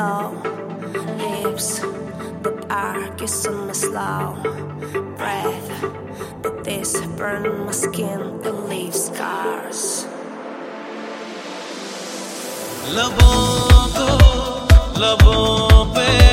slow lips that are kissing me slow breath. That this burn my skin that leaves scars. लबों को लबों पे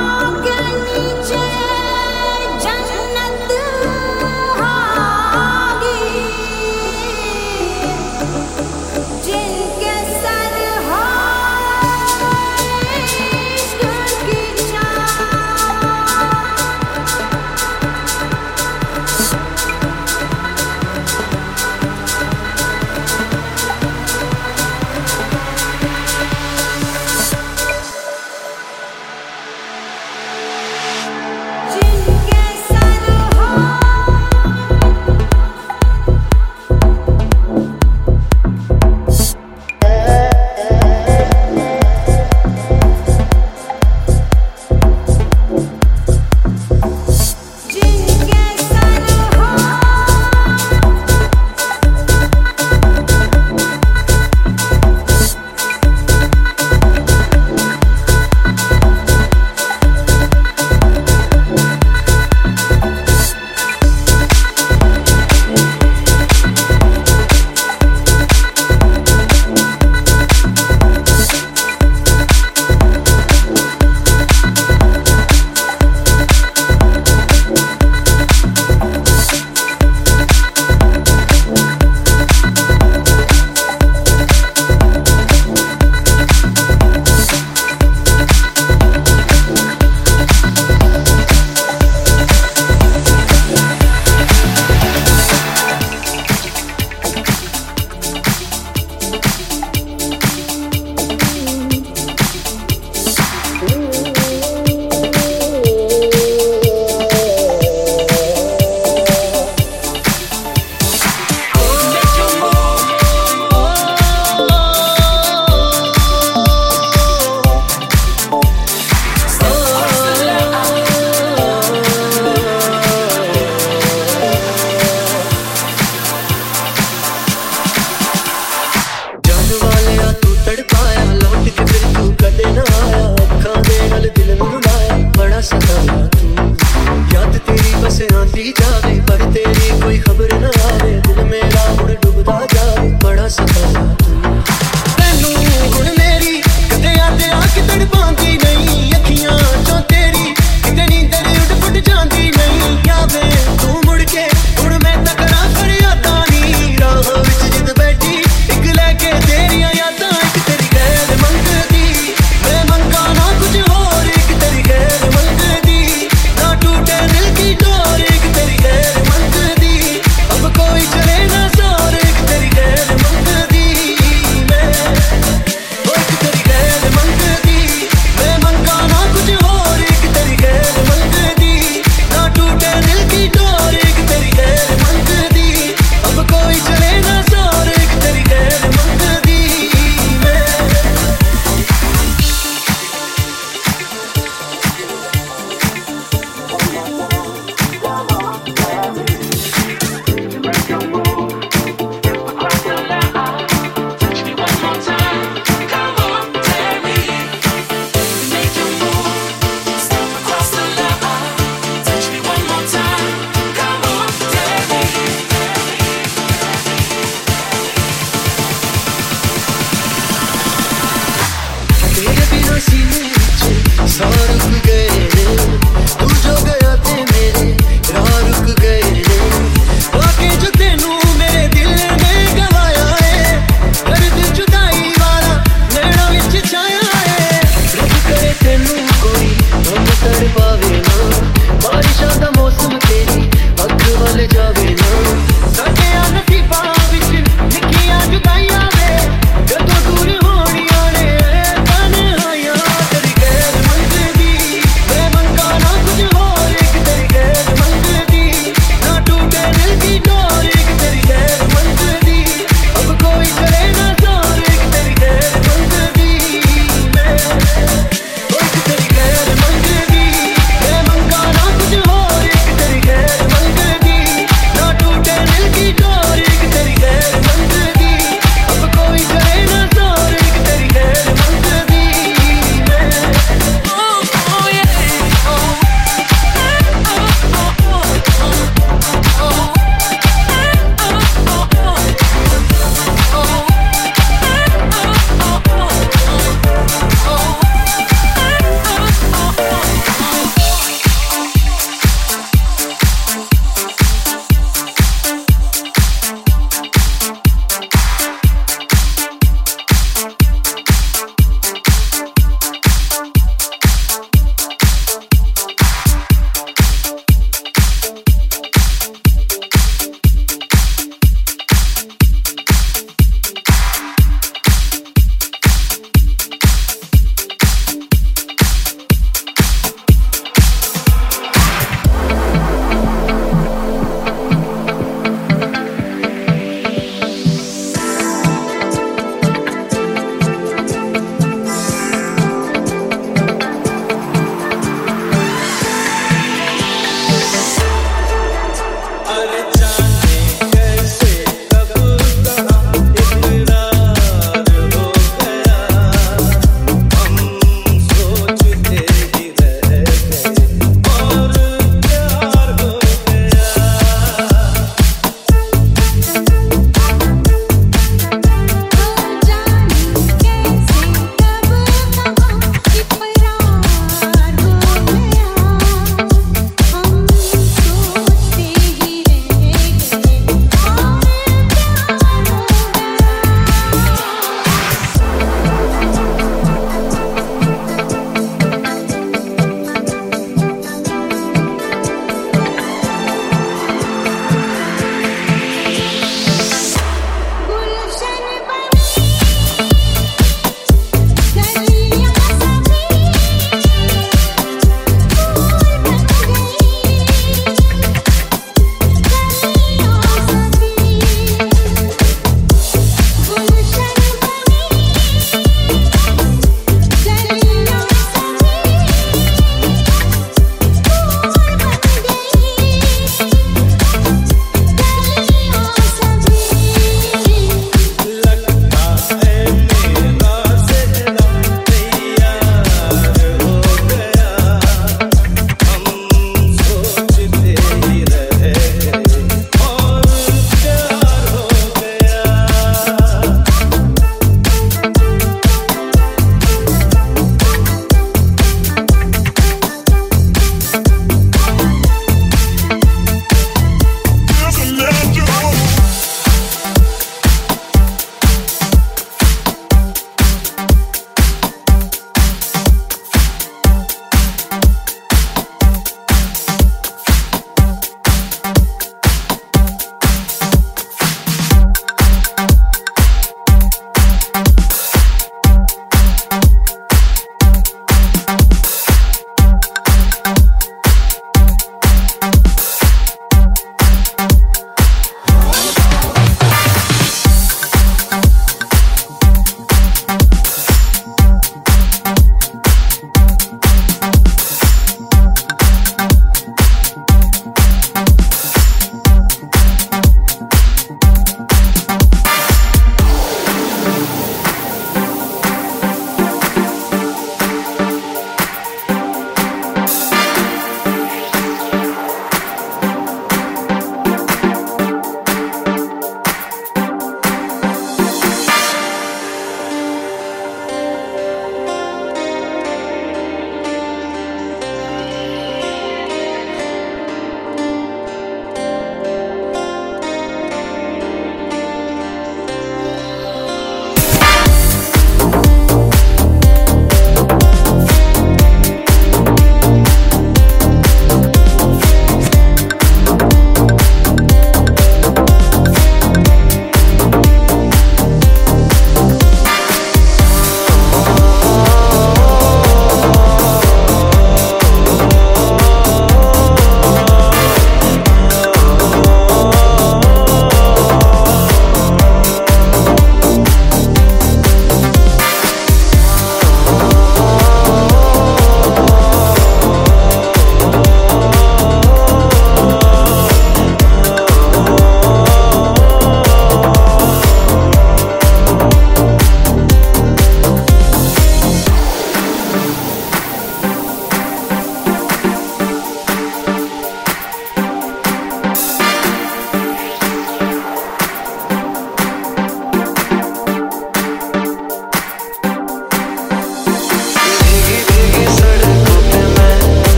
Oh,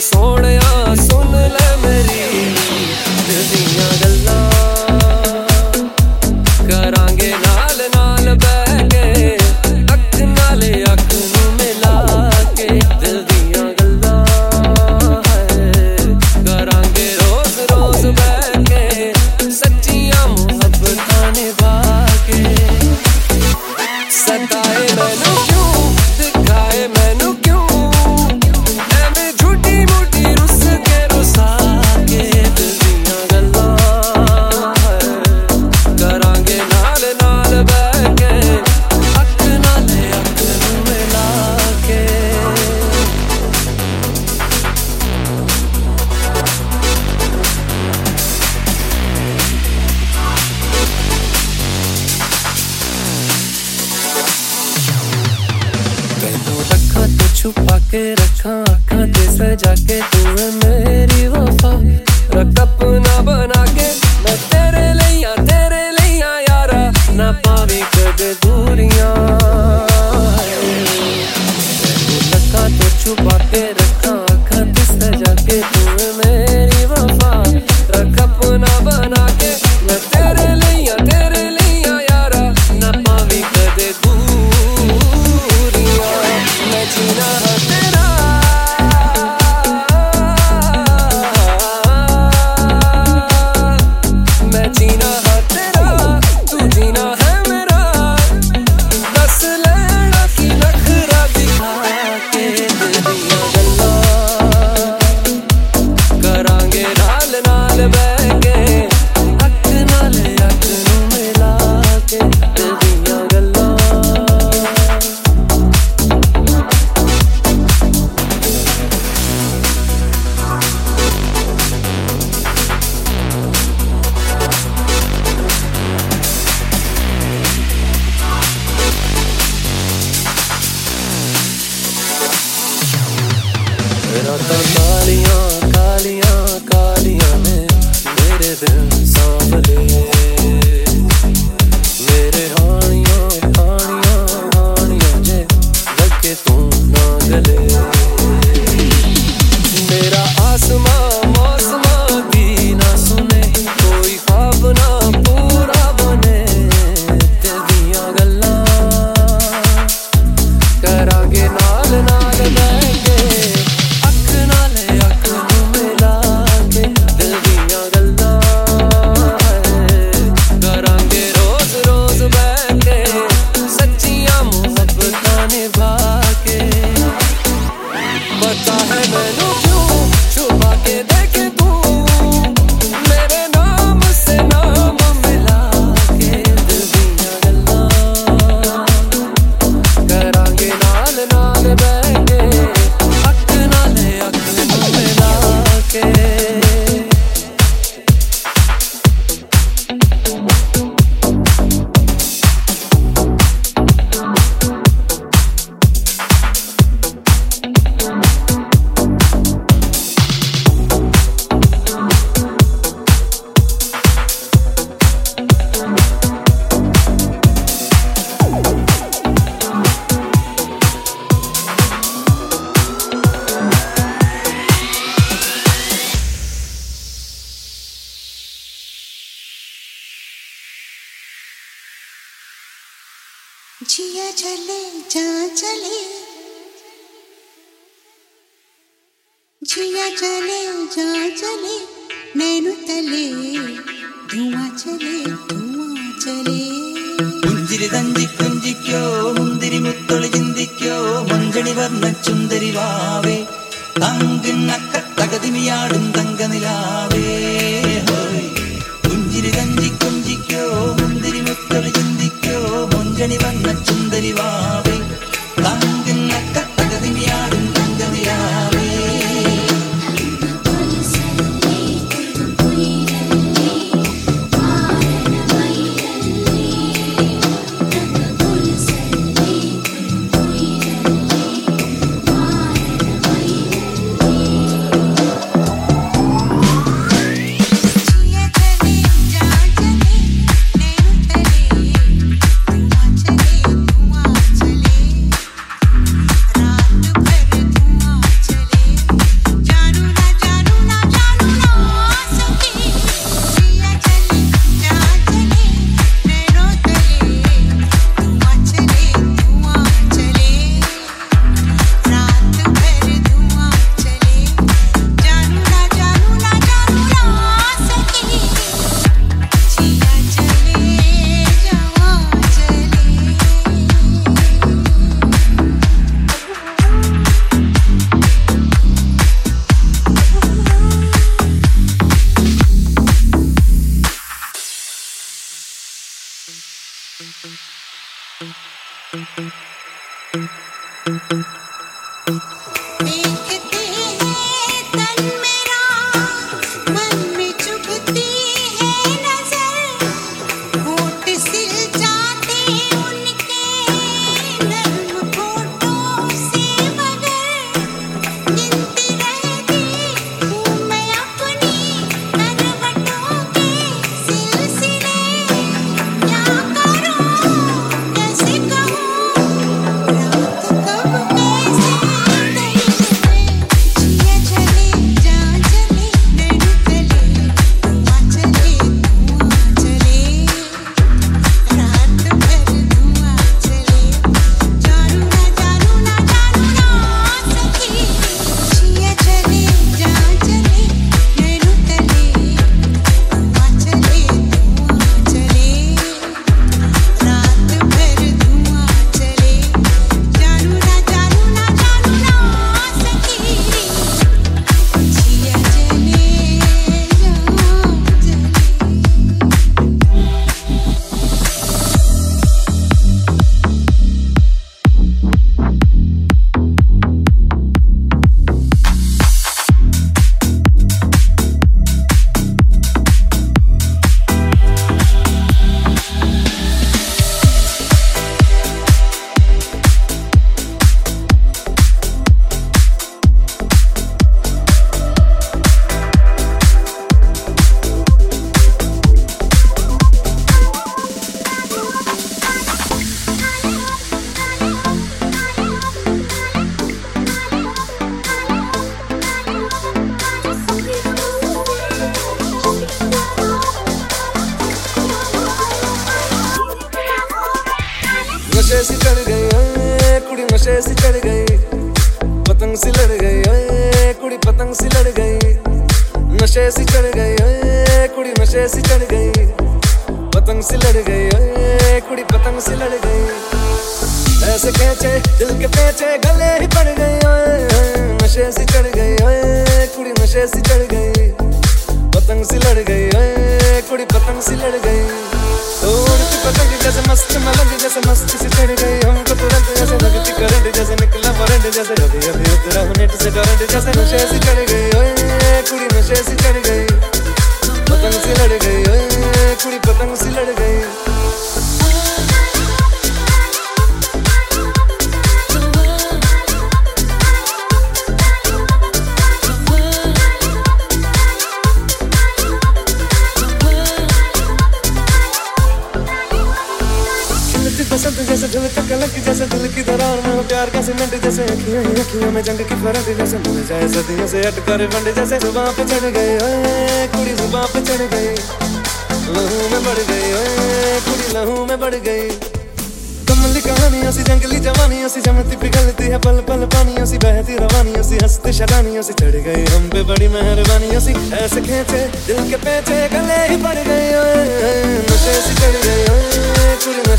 ਸੋਹਣਿਆ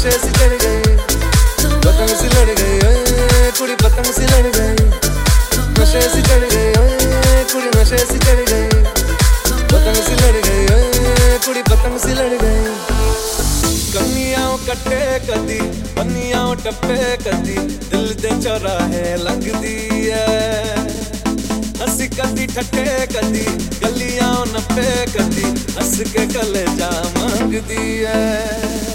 नशे चढ़ गई। पतंग से लड़ कुड़ी पतंग से गई। नशे कुड़ी नशे से चढ़ गई। पतंग से लड़ कुड़ी पतंग से गई। कमियाओं कट्टे कदी पनियाओं टप्पे कदी दिल दे चौराहे लगदी है। हसी कदी ठट्टे कदी गलियाओं नप्पे कदी हंस के कलेजा मांगदी है।